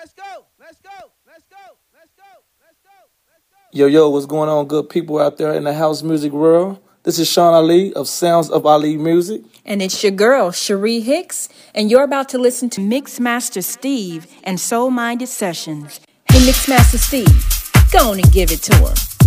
Let's go. Let's go. Let's go. Let's go. Let's go. Let's go. Yo, yo, what's going on, good people out there in the house music world? This is Sean Ali of Sounds of Ali Music. And it's your girl, Cherie Hicks, and you're about to listen to Mixmaster Steve and Soul Minded Sessions. Hey, Mixmaster Steve, go on and give it to him.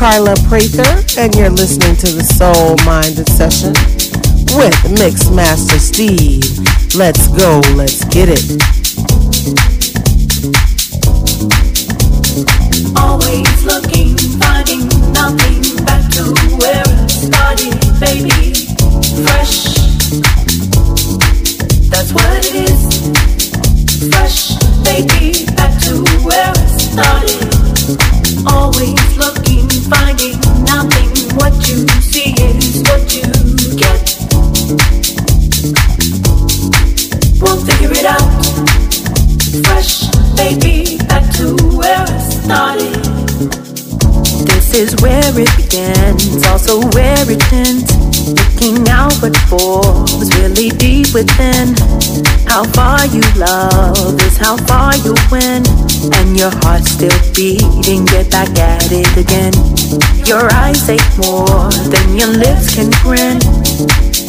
Carla Prather, and you're listening to the Soul Minded Session with Mix Master Steve. Let's go, let's get it. within. How far you love is how far you win. And your heart still beating, get back at it again. Your eyes ache more than your lips can grin.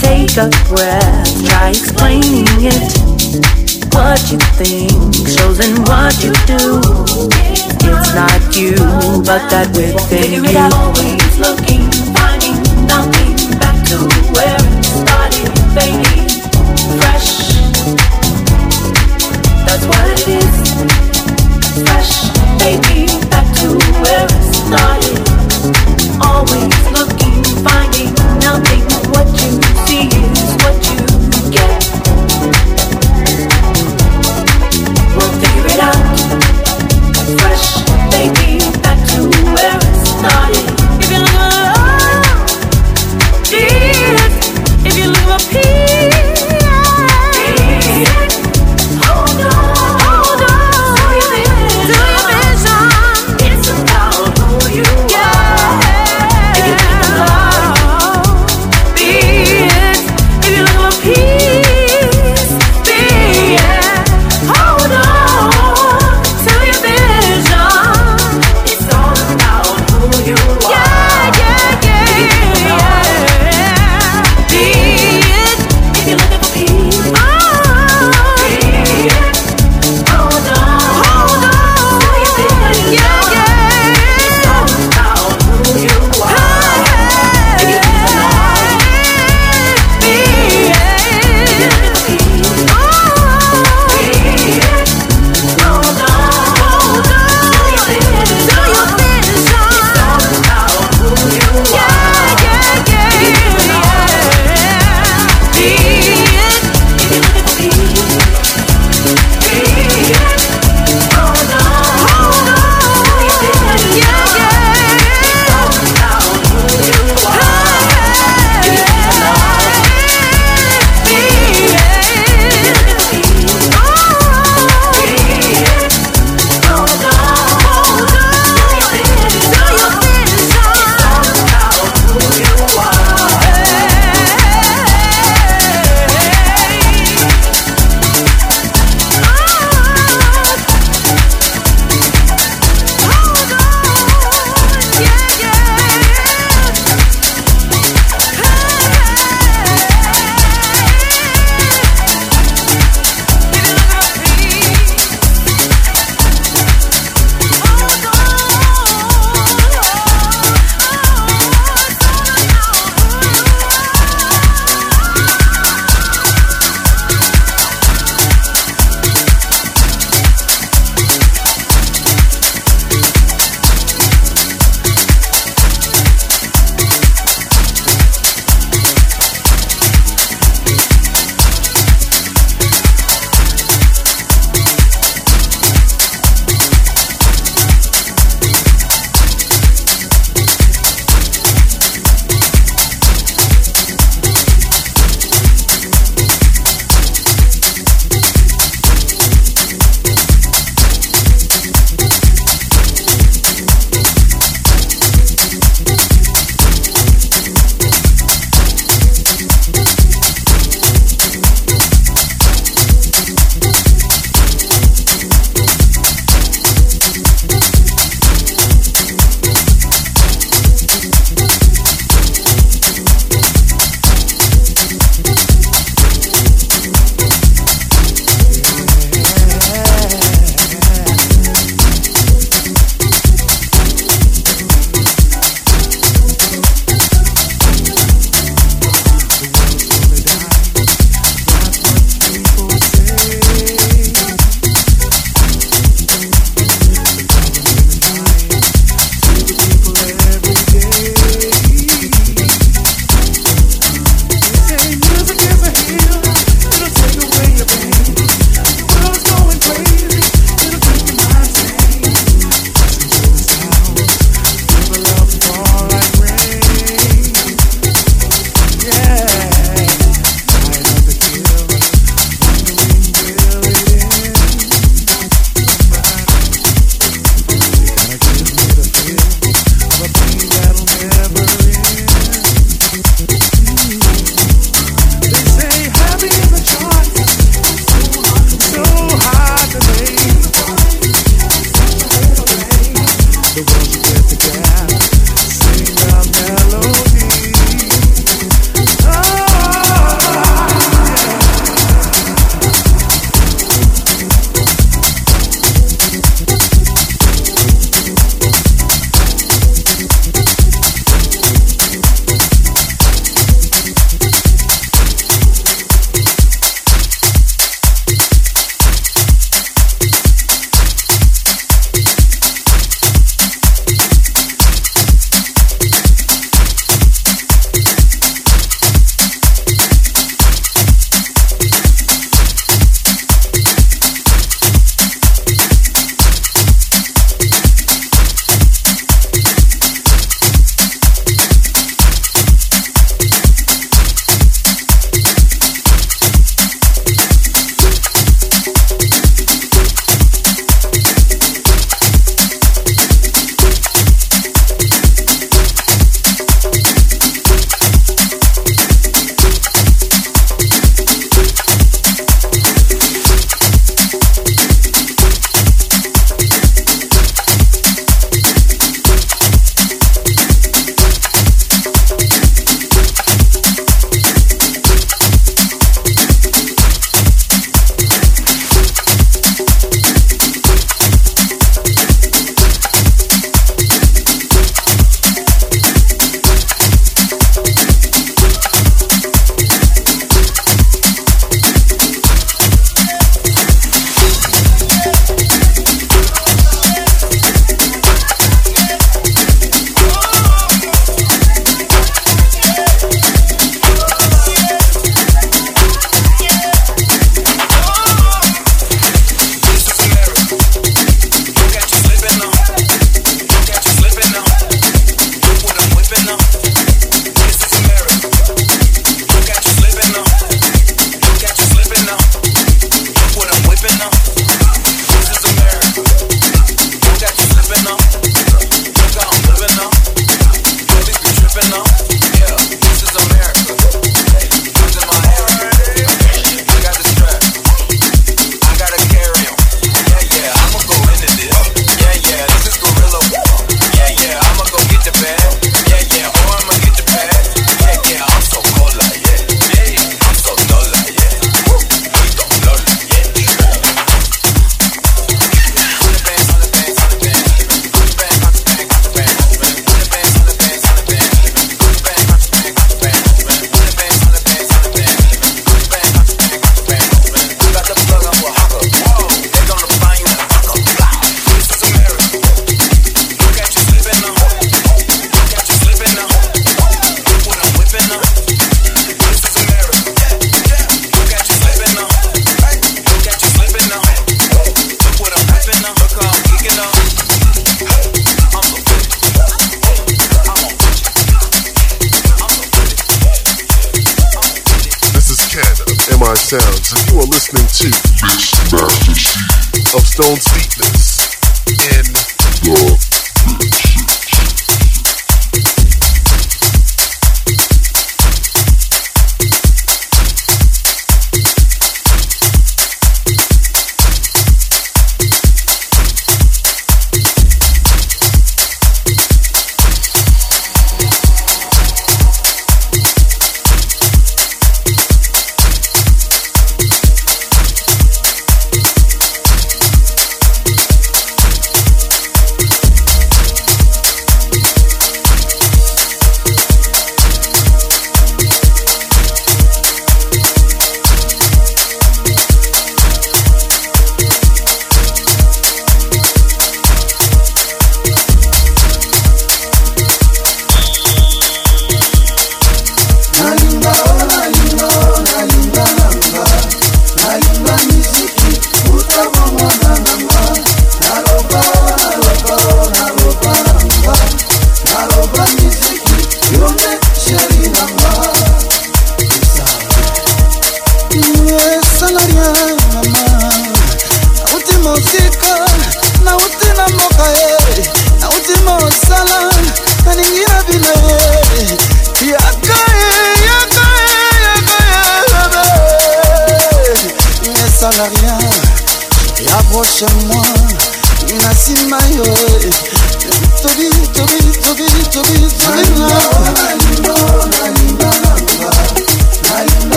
Take a breath, try explaining it what you think shows in what you do. It's not you, but that within you. Always looking, finding nothing back to where it started, fading.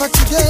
Mama akulumuka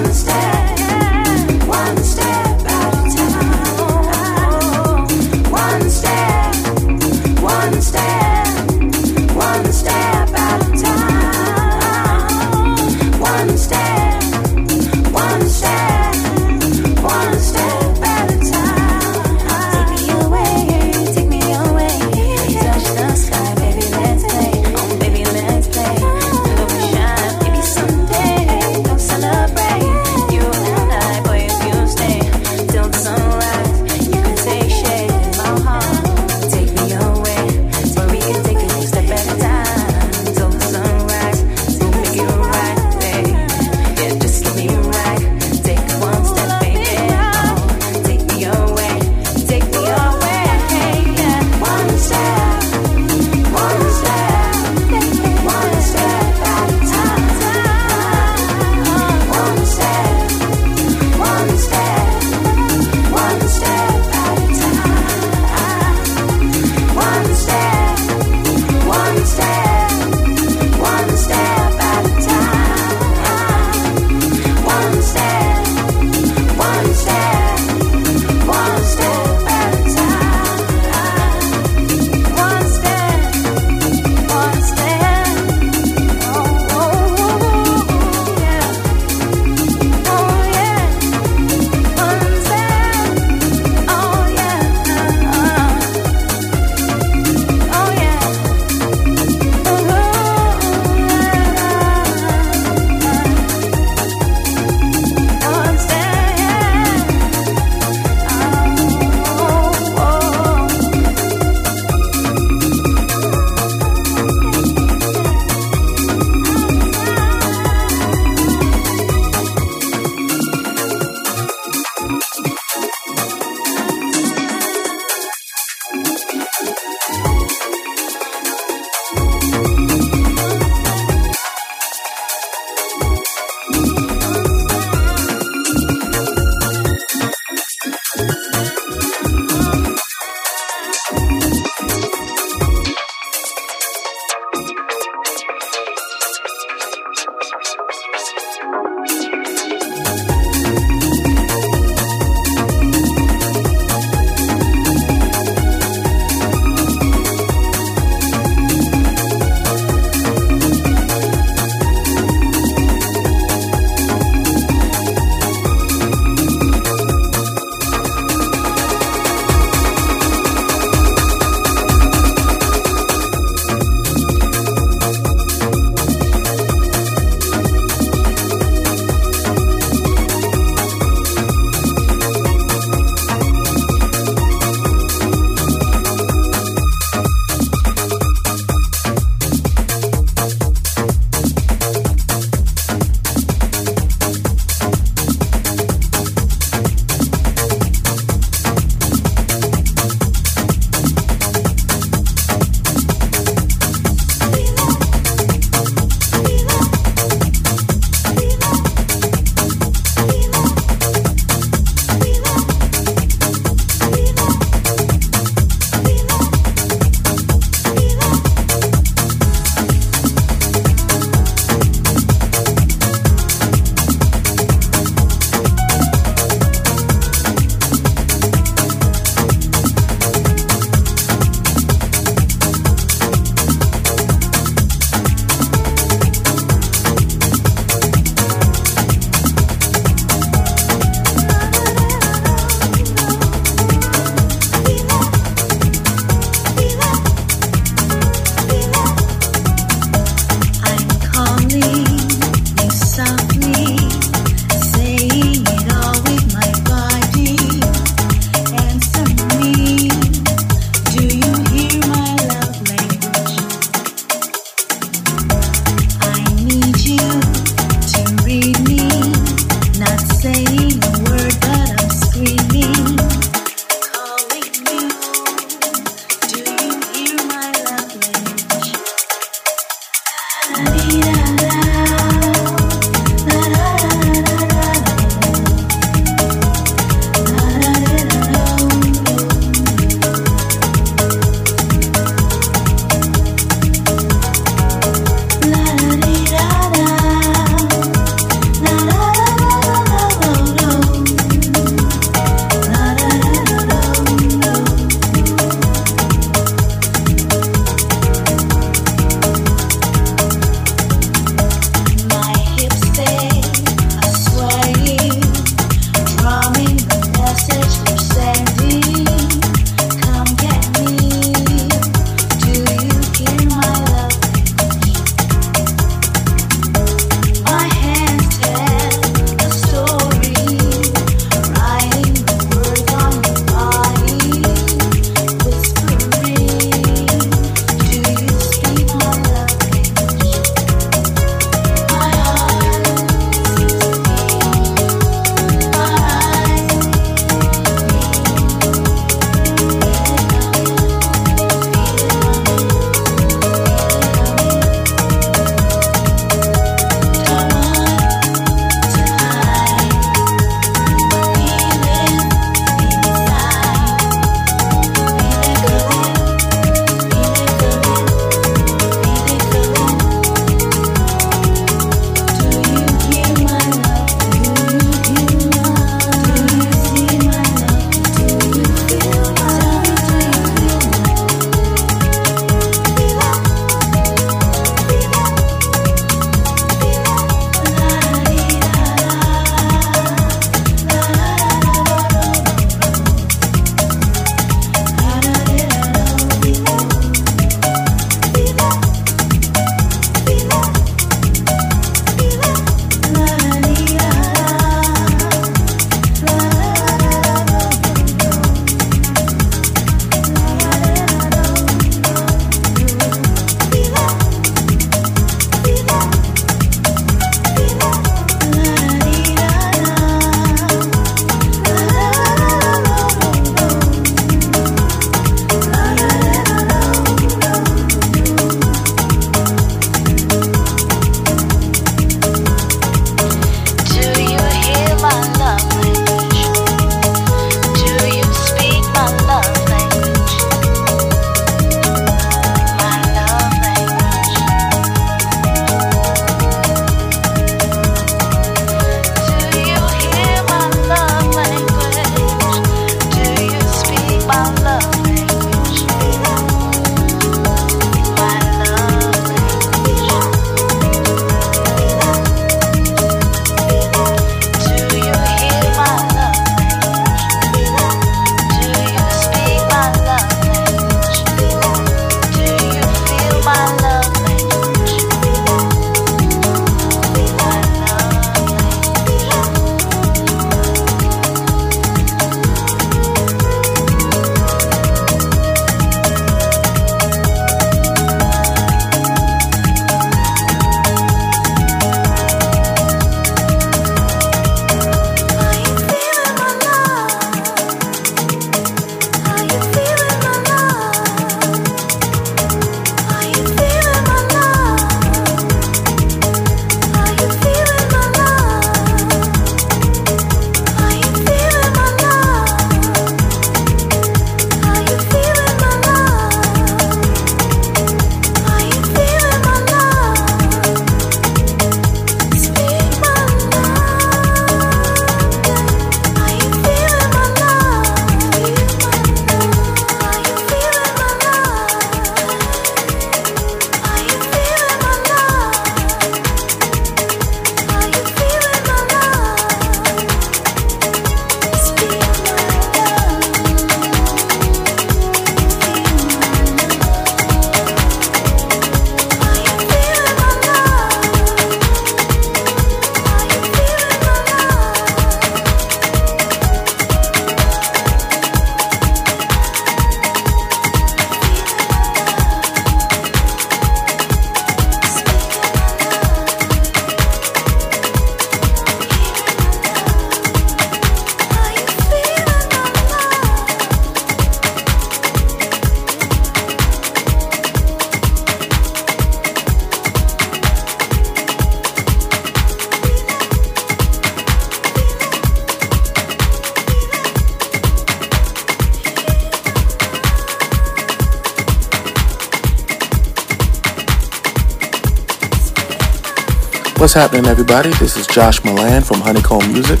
What's happening, everybody? This is Josh Milan from Honeycomb Music,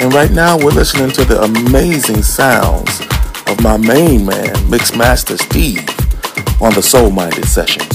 and right now we're listening to the amazing sounds of my main man, Mixmaster Steve, on the Soul Minded Sessions.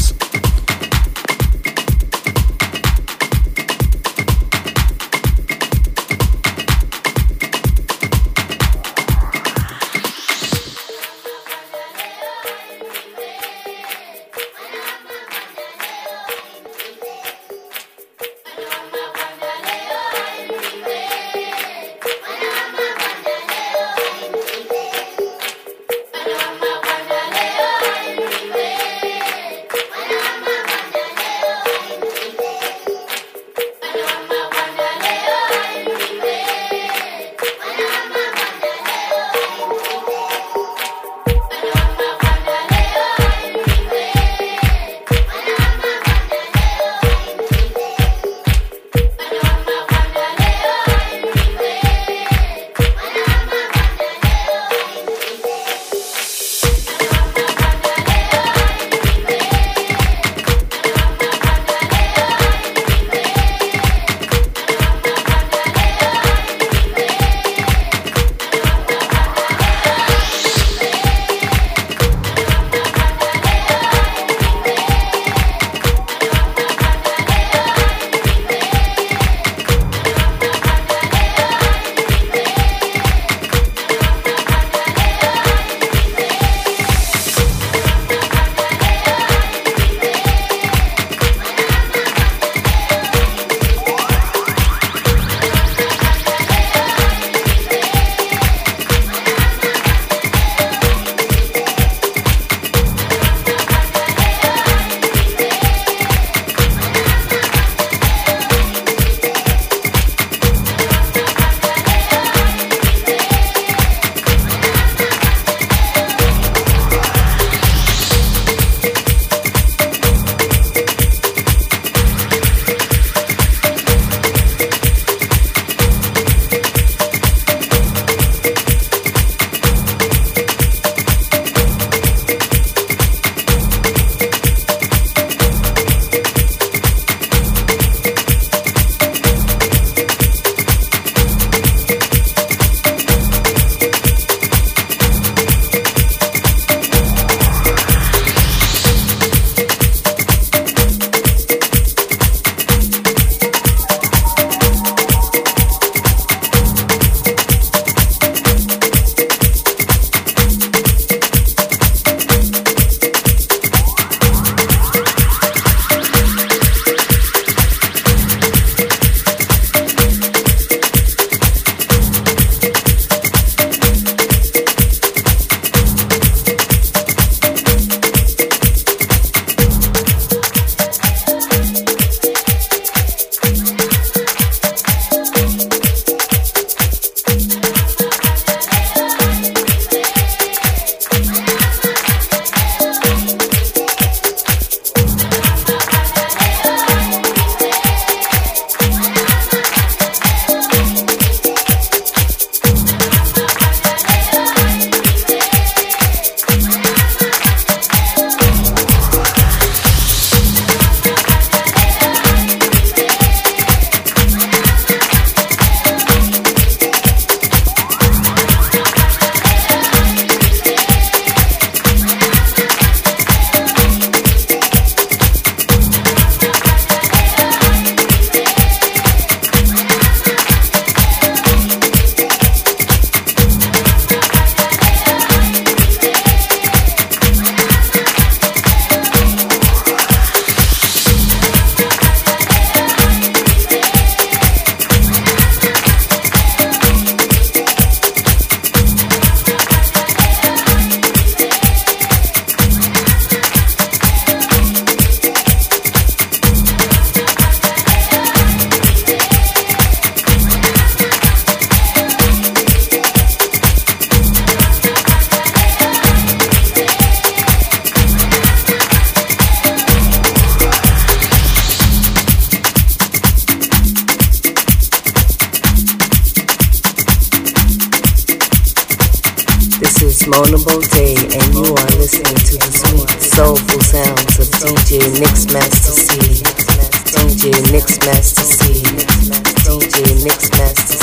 Mix Master C. DJ Mix Master C.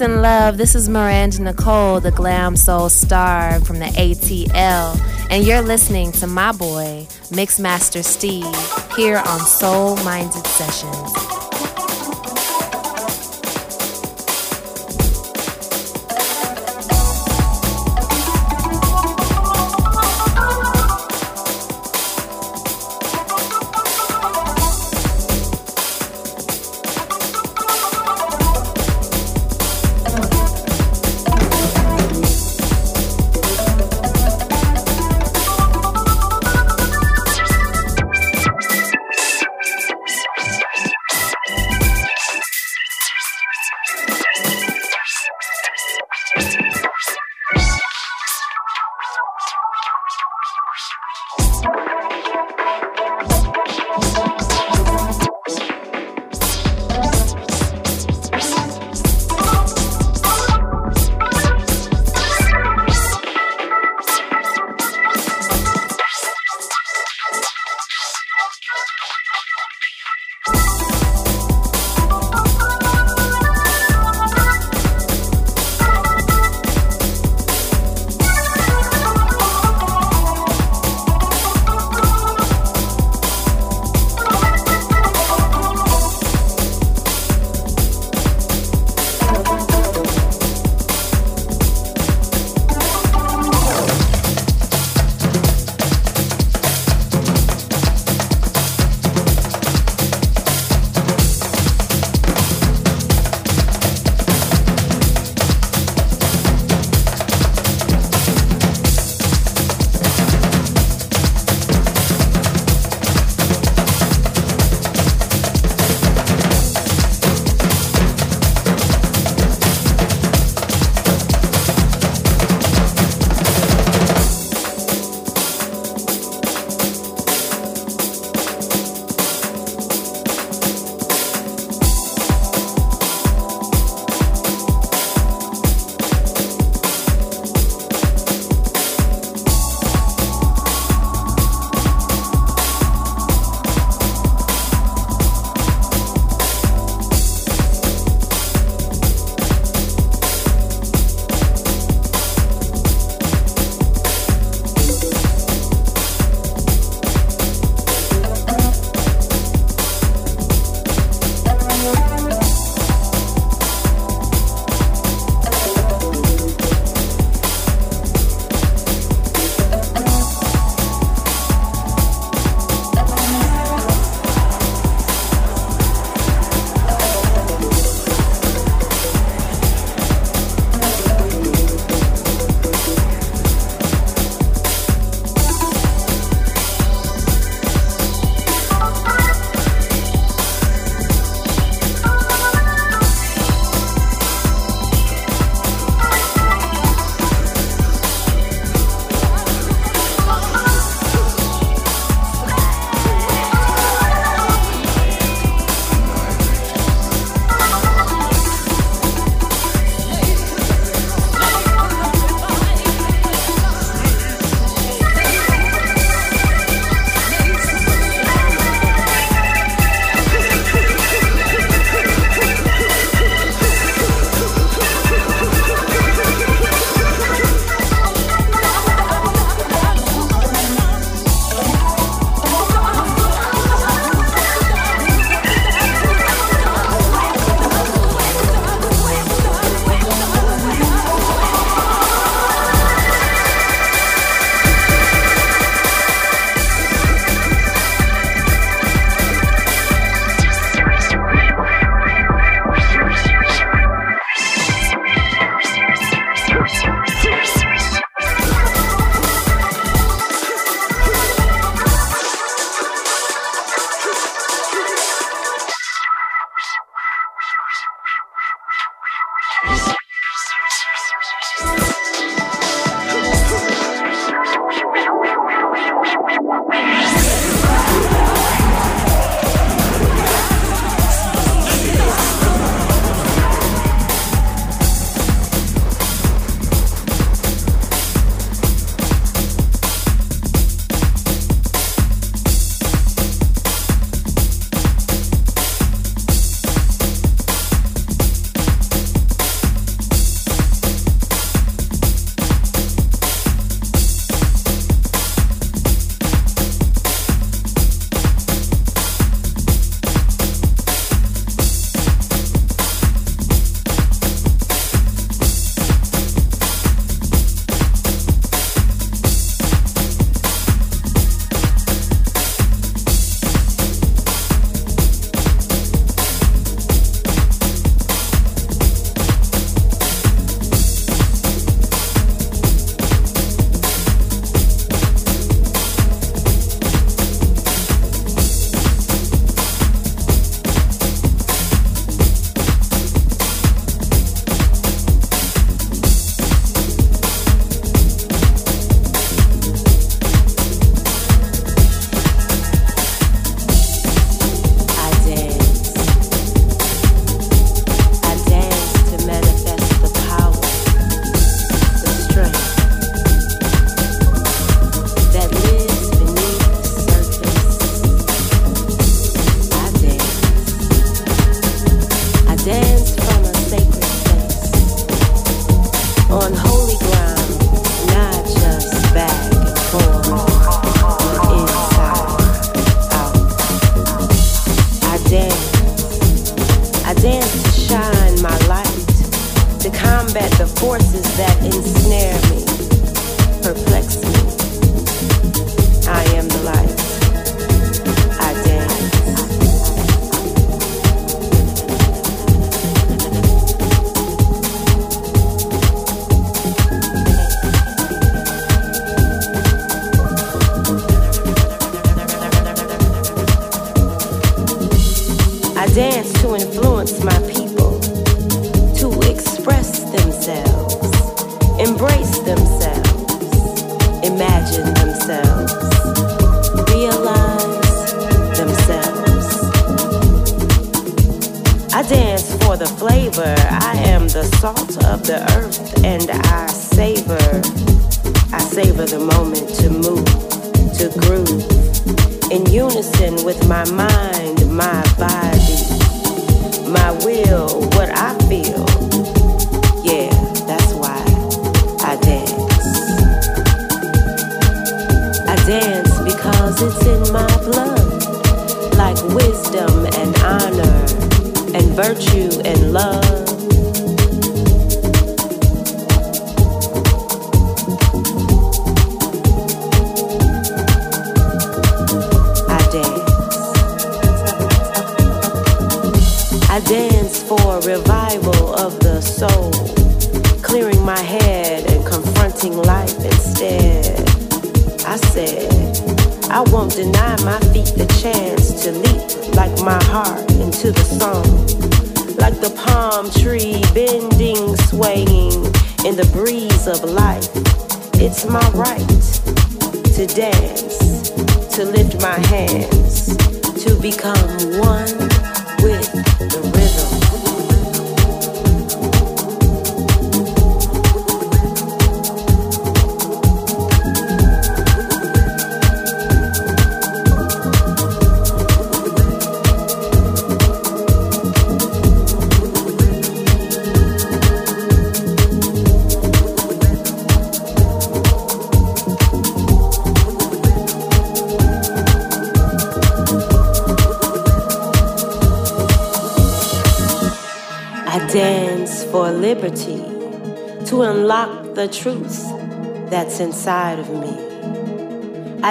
Peace and love. This is Miranda Nicole, the glam soul star from the ATL, and you're listening to my boy, Mixmaster Steve, here on Soul Minded Sessions.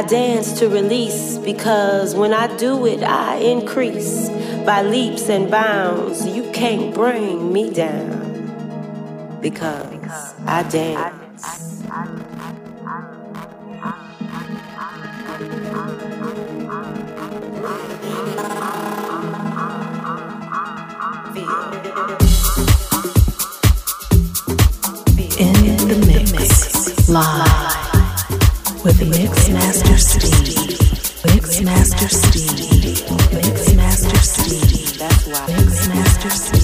dance to release because when I do it, I increase by leaps and bounds. You can't bring me down because I dance. In the mix, live with Mix Master Steve. Mix Master Steve. Mix Master Steve. Mix Master Steve.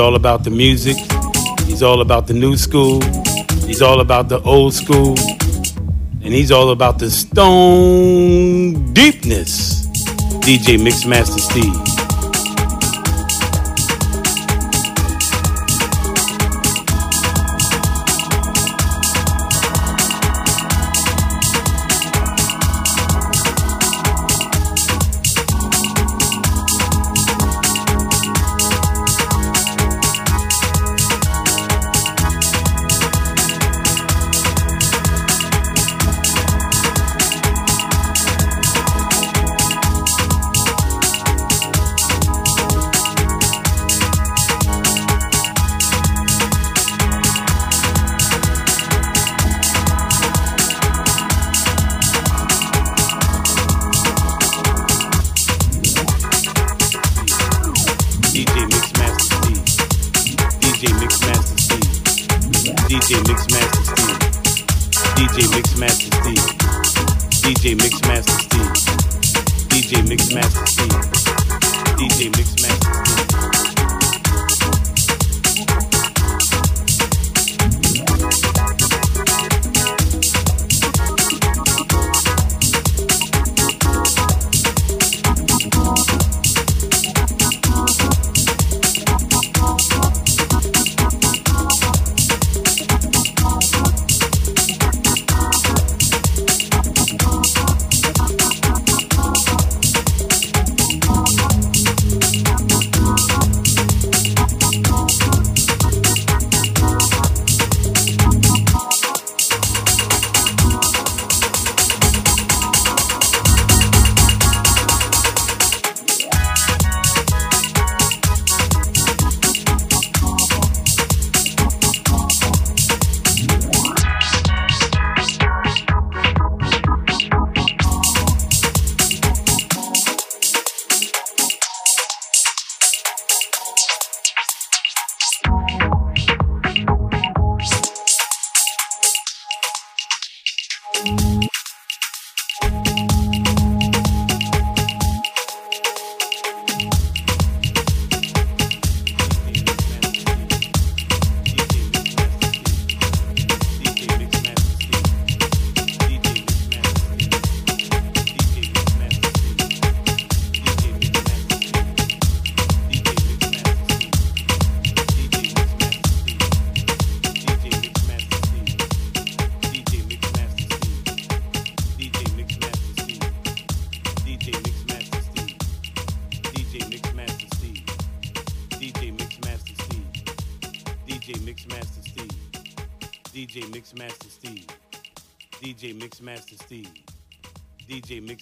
All about the music. He's all about the new school. He's all about the old school. And he's all about the stone deepness. DJ Mixmaster Steve.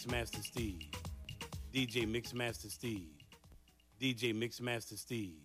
Mixmaster Steve. DJ Mixmaster Steve. DJ Mixmaster Steve.